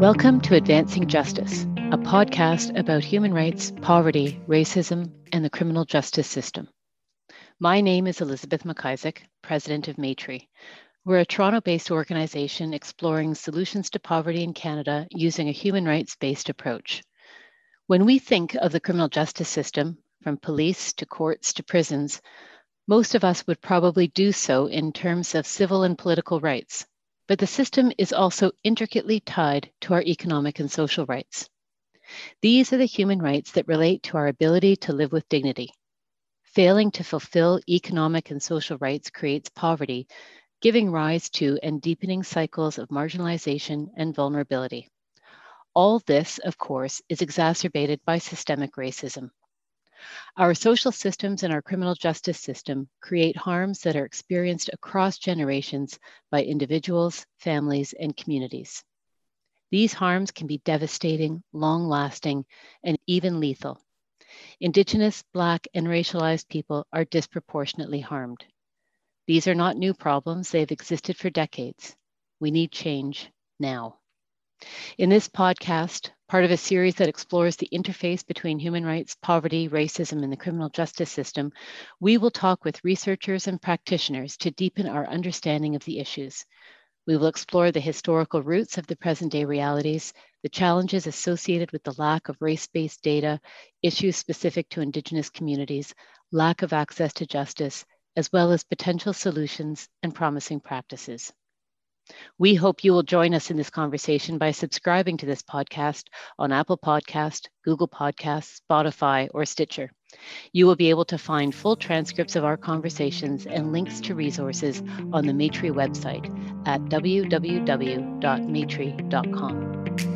Welcome to Advancing Justice, a podcast about human rights, poverty, racism, and the criminal justice system. My name is Elizabeth McIsaac, president of Maytree. We're a Toronto based organization exploring solutions to poverty in Canada using a human rights based approach. When we think of the criminal justice system, from police to courts to prisons, most of us would probably do so in terms of civil and political rights, but the system is also intricately tied to our economic and social rights. These are the human rights that relate to our ability to live with dignity. Failing to fulfill economic and social rights creates poverty, giving rise to and deepening cycles of marginalization and vulnerability. All this, of course, is exacerbated by systemic racism. Our social systems and our criminal justice system create harms that are experienced across generations by individuals, families, and communities. These harms can be devastating, long lasting, and even lethal. Indigenous, Black, and racialized people are disproportionately harmed. These are not new problems, they have existed for decades. We need change now. In this podcast, part of a series that explores the interface between human rights, poverty, racism, and the criminal justice system, we will talk with researchers and practitioners to deepen our understanding of the issues. We will explore the historical roots of the present day realities, the challenges associated with the lack of race based data, issues specific to Indigenous communities, lack of access to justice, as well as potential solutions and promising practices. We hope you will join us in this conversation by subscribing to this podcast on Apple Podcast, Google Podcasts, Spotify, or Stitcher. You will be able to find full transcripts of our conversations and links to resources on the Maytree website at www.maytree.com.